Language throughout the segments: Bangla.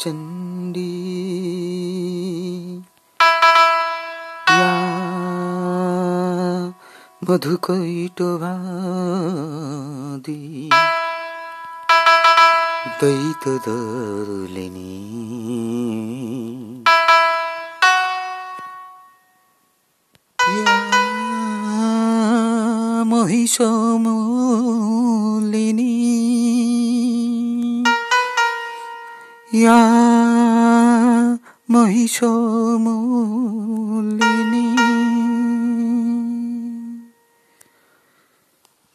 चण्डी या मधुकैटोवादी दैत दरुलेनी या महिषमलिनी या महिषमलिनी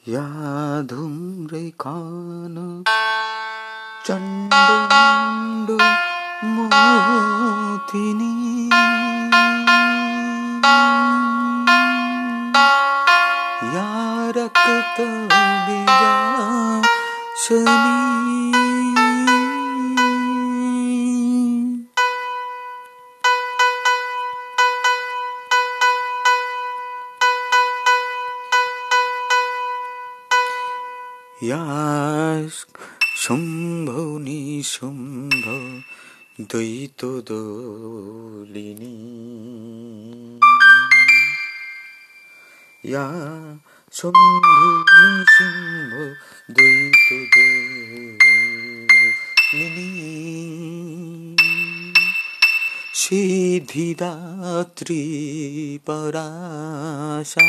या धूम्रैकान चण्ड मोथिनी या रक्त बीजाशनी ইয়াস্ক শম্ভো নিশম্ভ দ্বৈত দলিনী। ইয়া শম্ভু নিশম্ভ দ্বৈত দলিনী। সিদ্ধিদাত্রী পরাশা